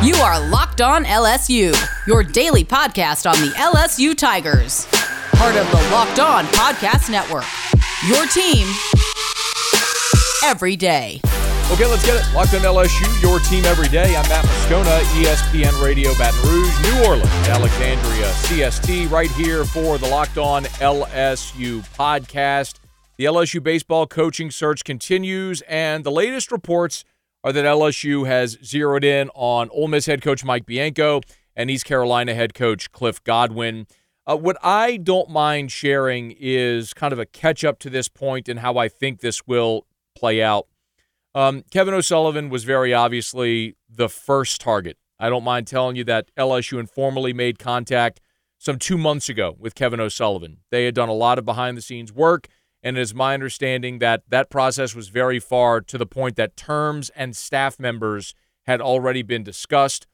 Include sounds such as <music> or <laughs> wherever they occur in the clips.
You are Locked On LSU, your daily podcast on the LSU Tigers. Part of the Locked On Podcast Network. Your team every day. Okay, let's get it. Locked on LSU, your team every day. I'm Matt Moscona, ESPN Radio Baton Rouge, New Orleans, Alexandria, CST, right here for the Locked On LSU podcast. The LSU baseball coaching search continues, and the latest reports are that LSU has zeroed in on Ole Miss head coach Mike Bianco and East Carolina head coach Cliff Godwin. Uh, what I don't mind sharing is kind of a catch up to this point and how I think this will play out. Um, Kevin O'Sullivan was very obviously the first target. I don't mind telling you that LSU informally made contact some two months ago with Kevin O'Sullivan. They had done a lot of behind the scenes work, and it is my understanding that that process was very far to the point that terms and staff members had already been discussed.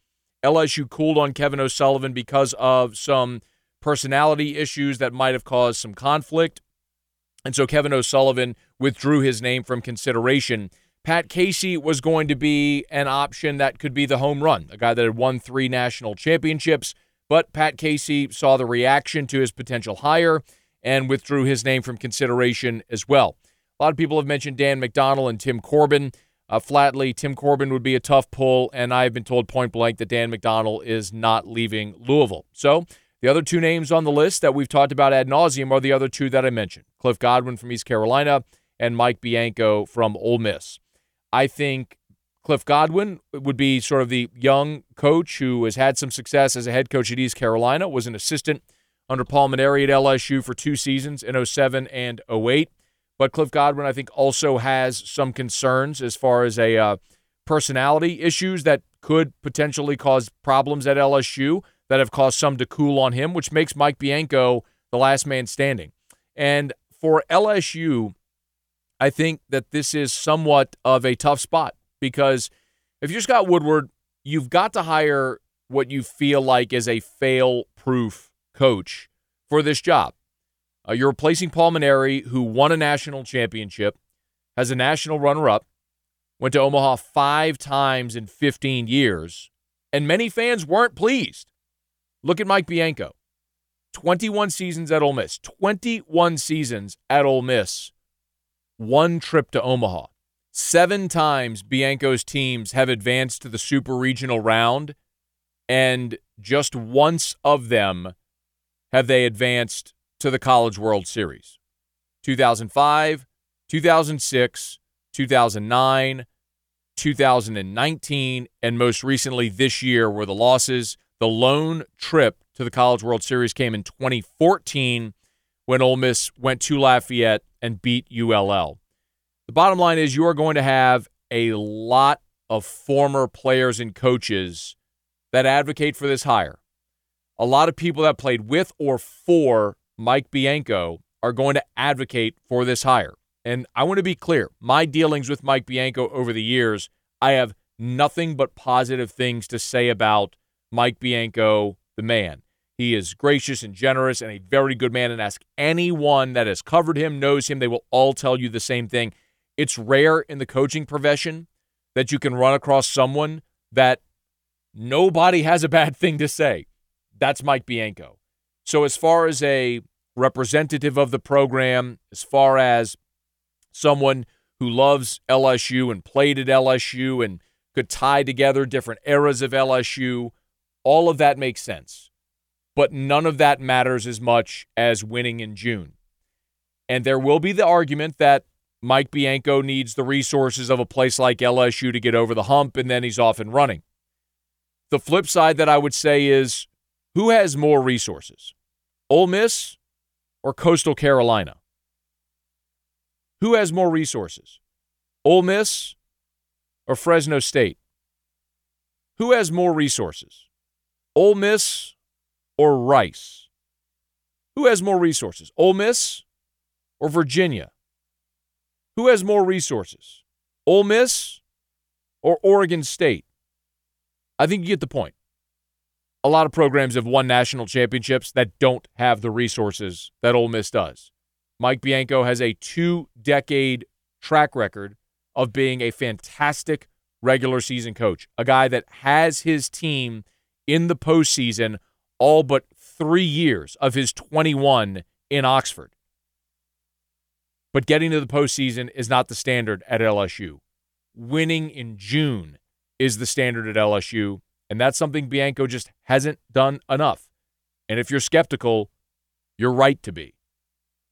LSU cooled on Kevin O'Sullivan because of some personality issues that might have caused some conflict. And so Kevin O'Sullivan withdrew his name from consideration. Pat Casey was going to be an option that could be the home run, a guy that had won three national championships. But Pat Casey saw the reaction to his potential hire and withdrew his name from consideration as well. A lot of people have mentioned Dan McDonnell and Tim Corbin. Uh, flatly, Tim Corbin would be a tough pull, and I have been told point blank that Dan McDonnell is not leaving Louisville. So the other two names on the list that we've talked about ad nauseum are the other two that I mentioned Cliff Godwin from East Carolina and Mike Bianco from Ole Miss. I think Cliff Godwin would be sort of the young coach who has had some success as a head coach at East Carolina, was an assistant under Paul Mainieri at LSU for two seasons in 07 and 08. But Cliff Godwin, I think, also has some concerns as far as a uh, personality issues that could potentially cause problems at LSU that have caused some to cool on him, which makes Mike Bianco the last man standing. And for LSU, I think that this is somewhat of a tough spot because if you're Scott Woodward, you've got to hire what you feel like is a fail proof coach for this job. Uh, you're replacing Paul Mainieri, who won a national championship, has a national runner up, went to Omaha five times in 15 years, and many fans weren't pleased. Look at Mike Bianco 21 seasons at Ole Miss, 21 seasons at Ole Miss, one trip to Omaha. Seven times Bianco's teams have advanced to the super regional round, and just once of them have they advanced to the College World Series 2005, 2006, 2009, 2019, and most recently this year were the losses. The lone trip to the College World Series came in 2014 when Ole Miss went to Lafayette and beat ULL. The bottom line is you are going to have a lot of former players and coaches that advocate for this hire a lot of people that played with or for Mike Bianco are going to advocate for this hire. And I want to be clear my dealings with Mike Bianco over the years, I have nothing but positive things to say about Mike Bianco, the man. He is gracious and generous and a very good man. And ask anyone that has covered him, knows him, they will all tell you the same thing. It's rare in the coaching profession that you can run across someone that nobody has a bad thing to say. That's Mike Bianco. So, as far as a representative of the program, as far as someone who loves LSU and played at LSU and could tie together different eras of LSU, all of that makes sense. But none of that matters as much as winning in June. And there will be the argument that Mike Bianco needs the resources of a place like LSU to get over the hump, and then he's off and running. The flip side that I would say is who has more resources, Ole Miss or Coastal Carolina? Who has more resources, Ole Miss or Fresno State? Who has more resources, Ole Miss or Rice? Who has more resources, Ole Miss or Virginia? Who has more resources, Ole Miss or Oregon State? I think you get the point a lot of programs have won national championships that don't have the resources that Ole Miss does. Mike Bianco has a two decade track record of being a fantastic regular season coach, a guy that has his team in the postseason all but three years of his 21 in Oxford. But getting to the postseason is not the standard at LSU. Winning in June is the standard at LSU, and that's something Bianco just hasn't done enough. And if you're skeptical, you're right to be.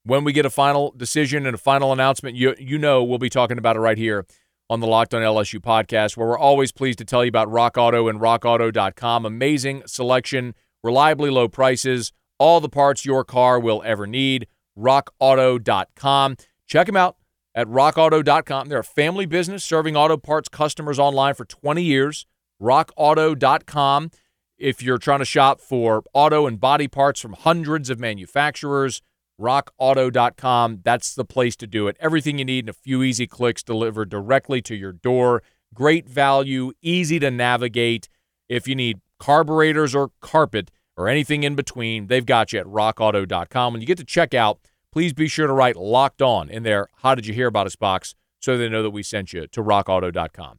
When we get a final decision and a final announcement, you you know we'll be talking about it right here on the Locked On LSU podcast, where we're always pleased to tell you about Rock Auto and RockAuto.com. Amazing selection, reliably low prices, all the parts your car will ever need. RockAuto.com. Check them out at RockAuto.com. They're a family business serving auto parts customers online for 20 years. RockAuto.com. If you're trying to shop for auto and body parts from hundreds of manufacturers, rockauto.com. That's the place to do it. Everything you need in a few easy clicks delivered directly to your door. Great value, easy to navigate. If you need carburetors or carpet or anything in between, they've got you at rockauto.com. When you get to checkout, please be sure to write locked on in there. How did you hear about us box so they know that we sent you to rockauto.com.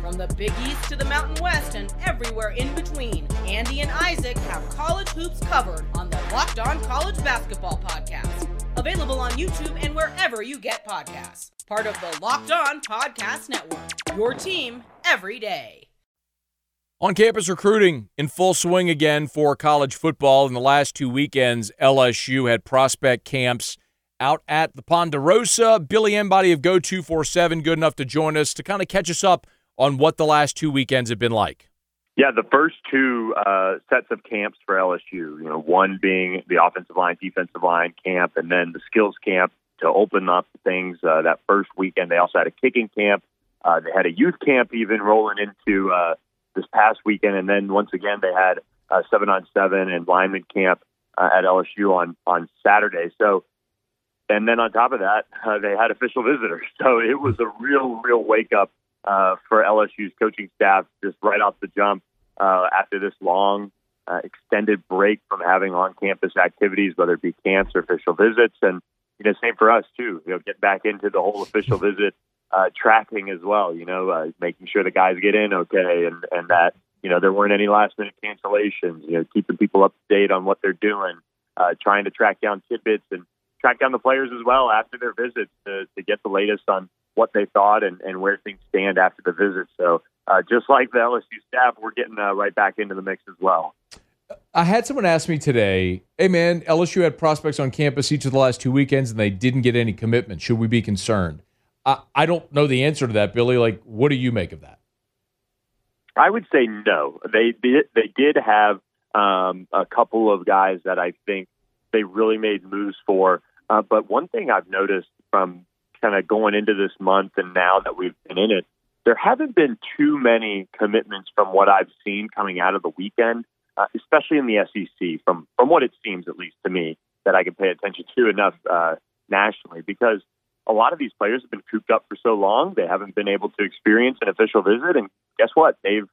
From the Big East to the Mountain West and everywhere in between, Andy and Isaac have college hoops covered on the Locked On College Basketball Podcast. Available on YouTube and wherever you get podcasts. Part of the Locked On Podcast Network. Your team every day. On campus recruiting in full swing again for college football. In the last two weekends, LSU had prospect camps out at the Ponderosa. Billy Embody of Go 247, good enough to join us to kind of catch us up on what the last two weekends have been like. Yeah, the first two uh, sets of camps for LSU, you know, one being the offensive line, defensive line camp, and then the skills camp to open up things uh, that first weekend. They also had a kicking camp. Uh, they had a youth camp even rolling into uh, this past weekend, and then once again they had a seven on seven and lineman camp uh, at LSU on on Saturday. So, and then on top of that, uh, they had official visitors. <laughs> So it was a real, real wake up uh, for LSU's coaching staff just right off the jump uh, after this long uh, extended break from having on-campus activities, whether it be camps or official visits, and you know, same for us too. You know, get back into the whole official <laughs> visit uh, tracking as well. You know, uh, making sure the guys get in okay, and and that you know there weren't any last-minute cancellations. You know, keeping people up to date on what they're doing, uh, trying to track down tidbits and track down the players as well after their visits to, to get the latest on what they thought and, and where things stand after the visit. So uh, just like the LSU staff, we're getting uh, right back into the mix as well. I had someone ask me today, "Hey man, LSU had prospects on campus each of the last two weekends, and they didn't get any commitment. Should we be concerned?" I, I don't know the answer to that, Billy. Like, what do you make of that? I would say no. They did. They did have um, a couple of guys that I think they really made moves for. Uh, but one thing I've noticed from kind of going into this month and now that we've been in it, there haven't been too many commitments from what I've seen coming out of the weekend, uh, especially in the SEC. From from what it seems, at least to me, that I can pay attention to enough uh, nationally, because a lot of these players have been cooped up for so long, they haven't been able to experience an official visit, and guess what? They've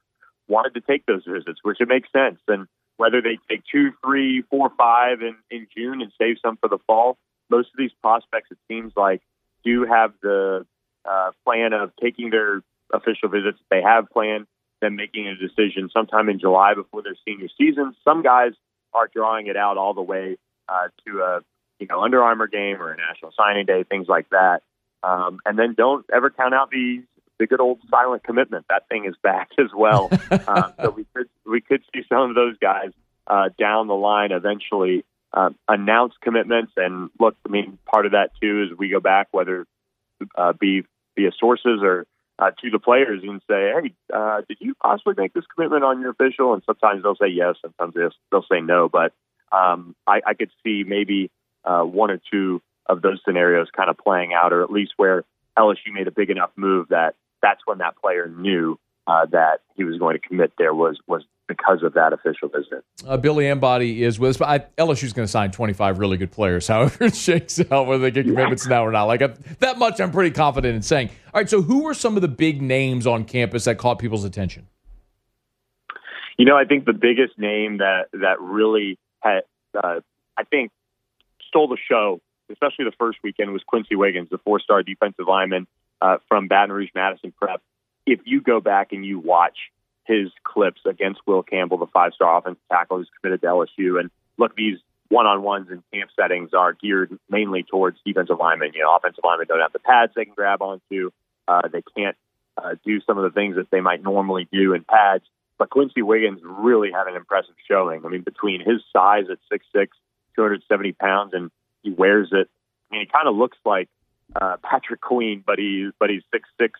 wanted to take those visits, which it makes sense. And whether they take two, three, four, five in, in June and save some for the fall, most of these prospects, it seems like, do have the uh, plan of taking their official visits they have planned, then making a decision sometime in July before their senior season. Some guys are drawing it out all the way uh, to a you know Under Armour game or a National Signing Day, things like that. Um, and then don't ever count out the the good old silent commitment. That thing is back <laughs> as well. <laughs> uh, so we could we could see some of those guys uh, down the line eventually uh, announce commitments. And look, I mean, part of that too is we go back whether uh, be via sources or uh, to the players and say, "Hey, uh, did you possibly make this commitment on your official?" And sometimes they'll say yes, sometimes they'll, they'll say no. But um, I, I could see maybe uh, one or two of those scenarios kind of playing out, or at least where LSU made a big enough move that that's when that player knew uh, that he was going to commit. There was was because of that official visit. Uh, Billy Embody is with us, but I, LSU's going to sign 25 really good players, <laughs> however it shakes out, whether they get commitments yeah. now or not. Like I, that much, I'm pretty confident in saying. All right, so who were some of the big names on campus that caught people's attention? You know, I think the biggest name that that really had, uh, I think, stole the show, especially the first weekend, was Quency Wiggins, the four-star defensive lineman uh, from Baton Rouge Madison Prep. If you go back and you watch his clips against Will Campbell, the five-star offensive tackle who's committed to LSU, and look, these one-on-ones in camp settings are geared mainly towards defensive linemen. You know, offensive linemen don't have the pads they can grab onto. Uh, they can't uh, do some of the things that they might normally do in pads. But Quency Wiggins really had an impressive showing. I mean, between his size at 6'6", 270 pounds, and he wears it. I mean, he kind of looks like uh, Patrick Queen, but he's but he's 6'6",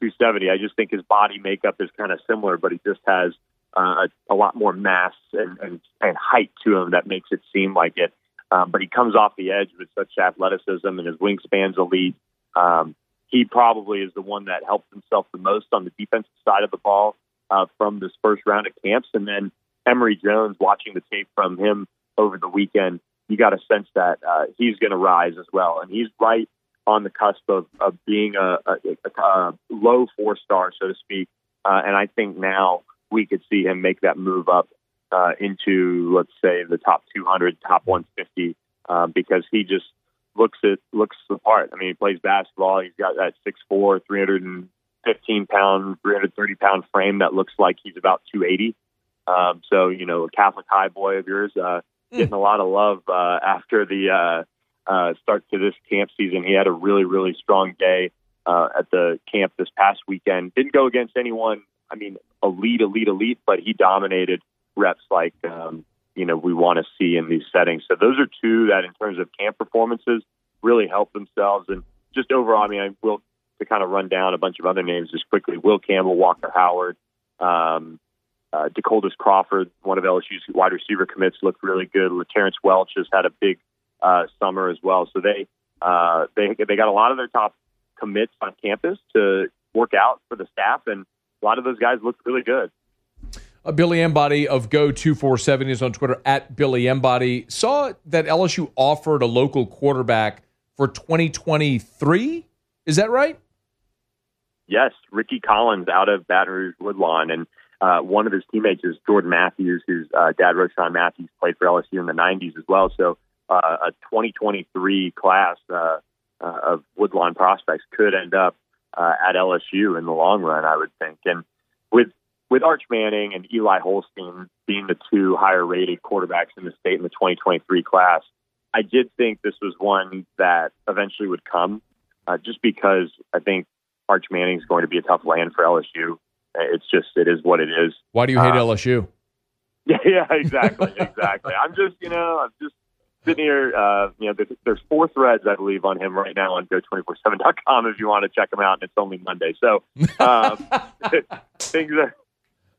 270. I just think his body makeup is kind of similar, but he just has uh, a, a lot more mass and, and, and height to him that makes it seem like it. Um, but he comes off the edge with such athleticism, and his wingspan's elite. Um, he probably is the one that helped himself the most on the defensive side of the ball uh, from this first round of camps. And then Emery Jones, watching the tape from him over the weekend, you got a sense that uh, he's going to rise as well. And he's right on the cusp of, of being a, a, a, a low four star, so to speak. Uh, and I think now we could see him make that move up uh, into, let's say, the top 200, top 150, uh, because he just looks it looks the part. I mean, he plays basketball. He's got that 6'4", 300 15 pound, 330 pound frame that looks like he's about 280. Um, so, you know, a Catholic high boy of yours, uh, mm. getting a lot of love uh, after the uh, uh, start to this camp season. He had a really, really strong day uh, at the camp this past weekend. Didn't go against anyone, I mean, elite, elite, elite, but he dominated reps like, um, you know, we want to see in these settings. So those are two that, in terms of camp performances, really help themselves. And just overall, I mean, I will to kind of run down a bunch of other names just quickly. Will Campbell, Walker Howard, um, uh, Decoldest Crawford, one of LSU's wide receiver commits, looked really good. Terrence Welch has had a big uh, summer as well. So they uh, they they got a lot of their top commits on campus to work out for the staff, and a lot of those guys looked really good. Uh, Billy Embody of Go247 is on Twitter at Billy Embody. Saw that LSU offered a local quarterback for 2023. Is that right? Yes, Rickie Collins out of Baton Rouge Woodlawn, and uh, one of his teammates is Jordan Matthews, whose uh, dad, Roschon Matthews, played for LSU in the '90s as well. So uh, a 2023 class uh, uh, of Woodlawn prospects could end up uh, at LSU in the long run, I would think. And with with Arch Manning and Eli Holstein being the two higher rated quarterbacks in the state in the 2023 class, I did think this was one that eventually would come, uh, just because I think Arch Manning is going to be a tough land for LSU. It's just it is what it is. Why do you hate uh, LSU? Yeah, <laughs> yeah, exactly, exactly. I'm just you know I'm just sitting here. Uh, you know, there's, there's four threads I believe on him right now on go247.com if you want to check them out, and it's only Monday, so um, <laughs> things are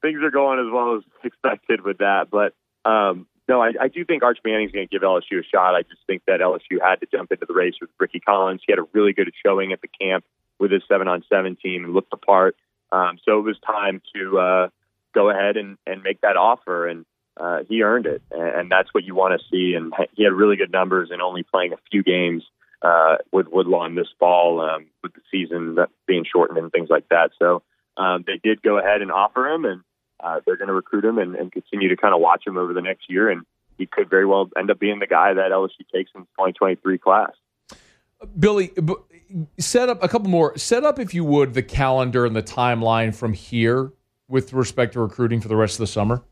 things are going as well as expected with that. But um, no, I, I do think Arch Manning's going to give LSU a shot. I just think that LSU had to jump into the race with Rickie Collins. He had a really good showing at the camp with his seven on seven team and looked the part. Um, so it was time to uh, go ahead and, and make that offer, and uh, he earned it, and, and that's what you want to see. And he had really good numbers in only playing a few games uh, with Woodlawn this fall, um, with the season being shortened and things like that. So um, they did go ahead and offer him, and uh, they're going to recruit him and, and continue to kind of watch him over the next year. And he could very well end up being the guy that LSU takes in the 2023 class. Billy, set up a couple more. Set up, if you would, the calendar and the timeline from here with respect to recruiting for the rest of the summer.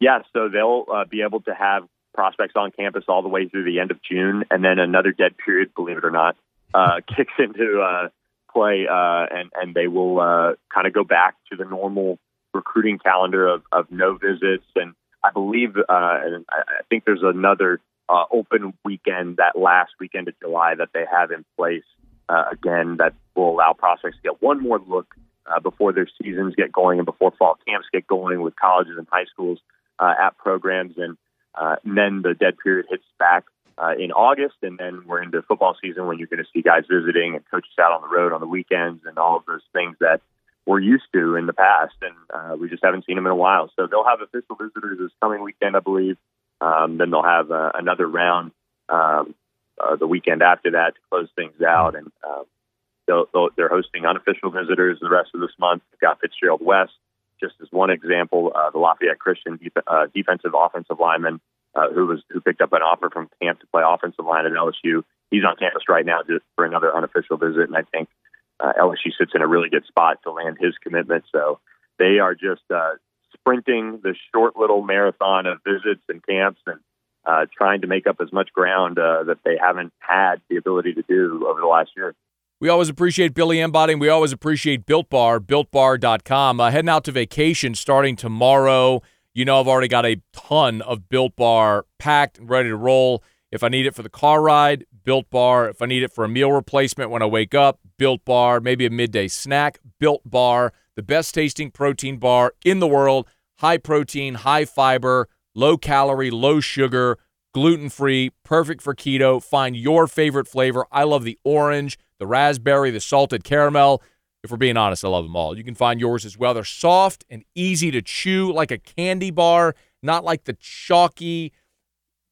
Yeah, so they'll uh, be able to have prospects on campus all the way through the end of June, and then another dead period, believe it or not, uh, <laughs> kicks into uh, play, uh, and and they will uh, kind of go back to the normal recruiting calendar of, of no visits, and I believe, uh, and I, think there's another uh, open weekend, that last weekend of July that they have in place uh, again that will allow prospects to get one more look uh, before their seasons get going and before fall camps get going with colleges and high schools uh, at programs. And, uh, then the dead period hits back uh, in August, and then we're into football season when you're going to see guys visiting and coaches out on the road on the weekends and all of those things that we're used to in the past, and uh, we just haven't seen them in a while. So they'll have official visitors this coming weekend, I believe. Um, then they'll have uh, another round um, uh, the weekend after that to close things out, and uh, they'll, they'll, they're hosting unofficial visitors the rest of this month. They've got Fitzgerald West, just as one example, uh, the Lafayette Christian def- uh, defensive offensive lineman uh, who was who picked up an offer from camp to play offensive line at LSU. He's on campus right now just for another unofficial visit, and I think uh, LSU sits in a really good spot to land his commitment. So they are just uh, sprinting the short little marathon of visits and camps and uh, trying to make up as much ground uh, that they haven't had the ability to do over the last year. We always appreciate Billy Embody, and we always appreciate Built Bar, BuiltBar.com. Uh, heading out to vacation starting tomorrow. You know, I've already got a ton of Built Bar packed and ready to roll. If I need it for the car ride, Built Bar. If I need it for a meal replacement when I wake up, Built Bar. Maybe a midday snack, Built Bar. The best tasting protein bar in the world. High protein, high fiber, low calorie, low sugar, gluten free, perfect for keto. Find your favorite flavor. I love the orange, the raspberry, the salted caramel. If we're being honest, I love them all. You can find yours as well. They're soft and easy to chew, like a candy bar, not like the chalky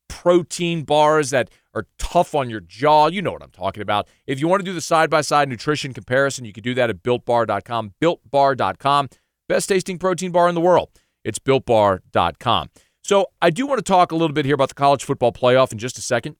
protein bars that are tough on your jaw. You know what I'm talking about. If you want to do the side by side nutrition comparison, you can do that at builtbar.com. Builtbar.com, best tasting protein bar in the world. It's builtbar.com. So I do want to talk a little bit here about the college football playoff in just a second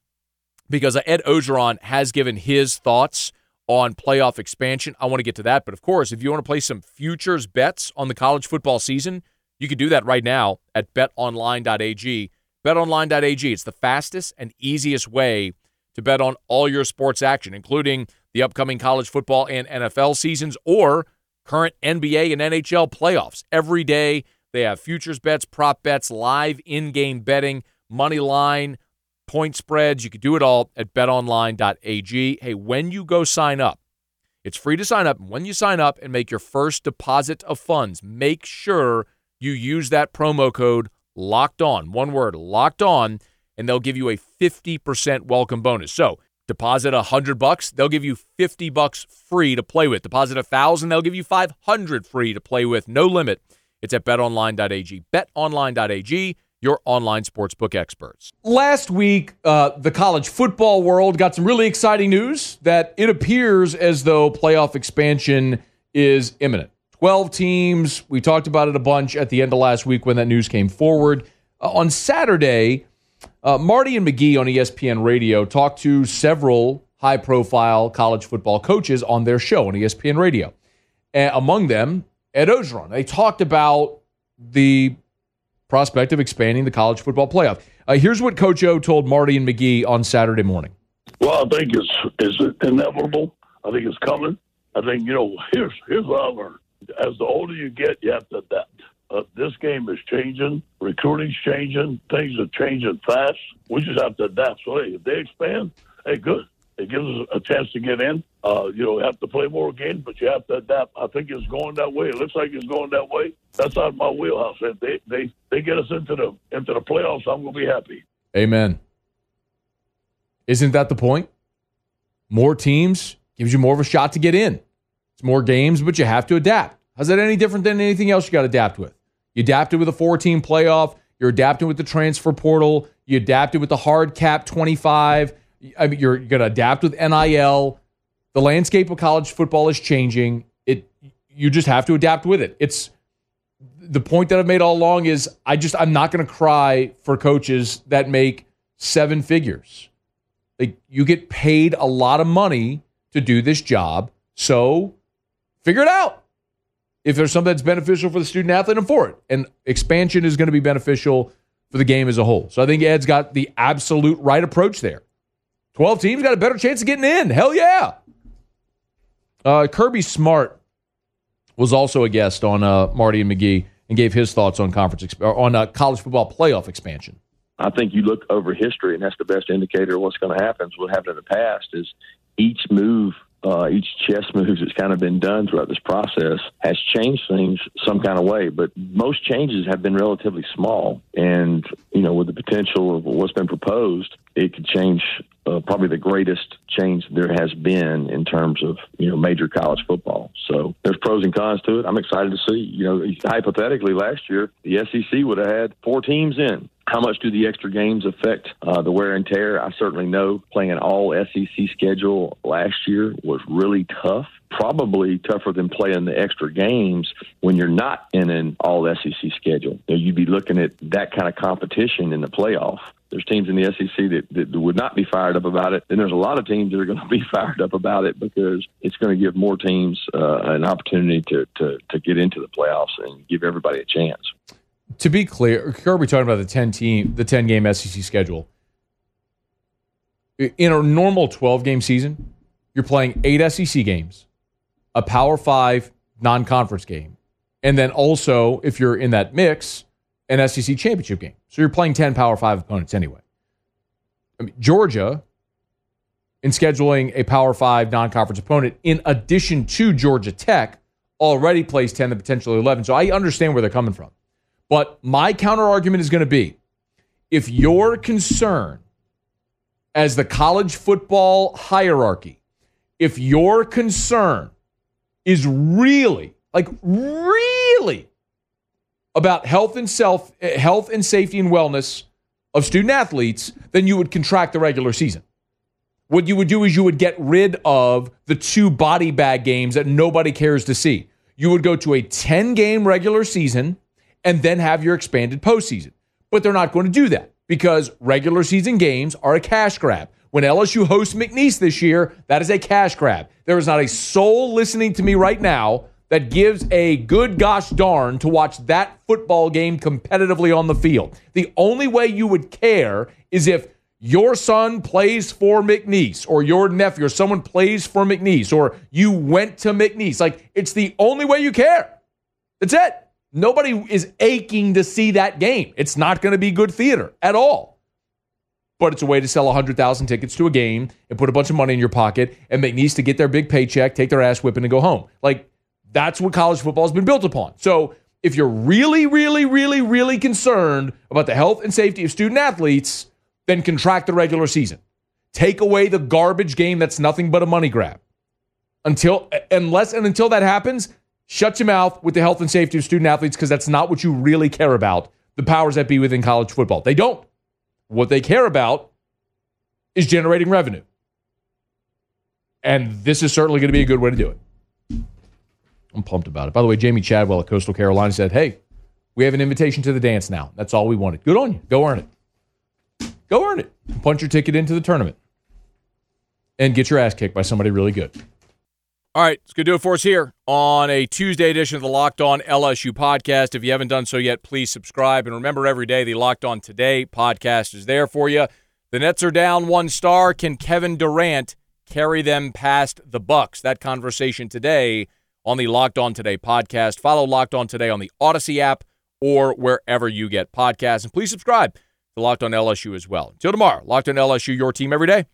because Ed Orgeron has given his thoughts on playoff expansion. I want to get to that. But of course, if you want to play some futures bets on the college football season, you can do that right now at betonline.ag. BetOnline.ag. It's the fastest and easiest way to bet on all your sports action, including the upcoming college football and NFL seasons or current NBA and NHL playoffs. Every day, they have futures bets, prop bets, live in game betting, money line, point spreads. You can do it all at betonline.ag. Hey, when you go sign up, it's free to sign up. When you sign up and make your first deposit of funds, make sure you use that promo code locked on. One word, locked on, and they'll give you a 50% welcome bonus. So, deposit a 100 bucks, they'll give you 50 bucks free to play with. Deposit a 1000, they'll give you 500 free to play with. No limit. It's at betonline.ag. betonline.ag your online sportsbook experts. Last week, uh, the college football world got some really exciting news that it appears as though playoff expansion is imminent. 12 teams. We talked about it a bunch at the end of last week when that news came forward. Uh, on Saturday, uh, Marty and McGee on ESPN Radio talked to several high profile college football coaches on their show on ESPN Radio. And among them, Ed Orgeron. They talked about the prospect of expanding the college football playoff. Uh, here's what Coach O told Marty and McGee on Saturday morning. Well, I think it's it's inevitable. I think it's coming. I think you know. Here's here's what I learned. As the older you get, you have to adapt. Uh, this game is changing. Recruiting's changing. Things are changing fast. We just have to adapt. So hey, if they expand, hey, good. It gives us a chance to get in. Uh, you know, have to play more games, but you have to adapt. I think it's going that way. It looks like it's going that way. That's out my wheelhouse. If they they they get us into the into the playoffs, I'm going to be happy. Amen. Isn't that the point? More teams gives you more of a shot to get in. It's more games, but you have to adapt. How's that any different than anything else you got to adapt with? You adapted with a 14 playoff. You're adapting with the transfer portal. You adapted with the hard cap 25. I mean, you're going to adapt with NIL. The landscape of college football is changing. It you just have to adapt with it. It's the point that I've made all along is I just I'm not going to cry for coaches that make seven figures. Like you get paid a lot of money to do this job, so figure it out. If there's something that's beneficial for the student athlete, I'm for it. And expansion is going to be beneficial for the game as a whole. So I think Ed's got the absolute right approach there. 12 teams got a better chance of getting in. Hell yeah. Uh, Kirby Smart was also a guest on uh, Marty and McGee and gave his thoughts on conference exp- on uh, college football playoff expansion. I think you look over history, and that's the best indicator of what's going to happen. What happened in the past is each move, uh, each chess move that's kind of been done throughout this process has changed things some kind of way. But most changes have been relatively small, and you know, with the potential of what's been proposed, it could change uh, probably the greatest change there has been in terms of you know major college football. So there's pros and cons to it. I'm excited to see. You know, hypothetically, last year the SEC would have had four teams in. How much do the extra games affect uh, the wear and tear? I certainly know playing an all SEC schedule last year was really tough. Probably tougher than playing the extra games when you're not in an all SEC schedule. You know, you'd be looking at that kind of competition in the playoff there's teams in the SEC that, that would not be fired up about it. Then there's a lot of teams that are going <laughs> to be fired up about it because it's going to give more teams uh, an opportunity to, to, to get into the playoffs and give everybody a chance. To be clear, Kirby talking about the ten team, the ten game SEC schedule. In a normal 12 game season, you're playing eight SEC games, a Power Five non conference game, and then also if you're in that mix, an SEC championship game. So you're playing 10 Power 5 opponents anyway. I mean, Georgia, in scheduling a Power 5 non conference opponent, in addition to Georgia Tech, already plays 10 to potentially 11. So I understand where they're coming from. But my counter argument is going to be if your concern as the college football hierarchy, if your concern is really, like really about health and self eh, health and safety and wellness of student athletes, then you would contract the regular season. What you would do is you would get rid of the two body bag games that nobody cares to see. You would go to a 10 game regular season and then have your expanded postseason. But they're not going to do that because regular season games are a cash grab. When LSU hosts McNeese this year, that is a cash grab. There is not a soul listening to me right now that gives a good gosh darn to watch that football game competitively on the field. The only way you would care is if your son plays for McNeese or your nephew or someone plays for McNeese or you went to McNeese. Like, it's the only way you care. That's it. Nobody is aching to see that game. It's not going to be good theater at all. But it's a way to sell 100,000 tickets to a game and put a bunch of money in your pocket and McNeese to get their big paycheck, take their ass whipping, and go home. Like, that's what college football has been built upon. So if you're really, really, really, really concerned about the health and safety of student athletes, then contract the regular season. Take away the garbage game that's nothing but a money grab. Until unless and until that happens, shut your mouth with the health and safety of student athletes because that's not what you really care about. The powers that be within college football. They don't. What they care about is generating revenue. And this is certainly going to be a good way to do it. I'm pumped about it. By the way, Jamey Chadwell at Coastal Carolina said, Hey, we have an invitation to the dance now. That's all we wanted. Good on you. Go earn it. Go earn it. Punch your ticket into the tournament and get your ass kicked by somebody really good. All right, it's going to do it for us here on a Tuesday edition of the Locked On LSU podcast. If you haven't done so yet, please subscribe. And remember, every day the Locked On Today podcast is there for you. The Nets are down one star. Can Kevin Durant carry them past the Bucks? That conversation today on the Locked On Today podcast. Follow Locked On Today on the Audacy app or wherever you get podcasts. And please subscribe to Locked On LSU as well. Until tomorrow, Locked On LSU, your team every day.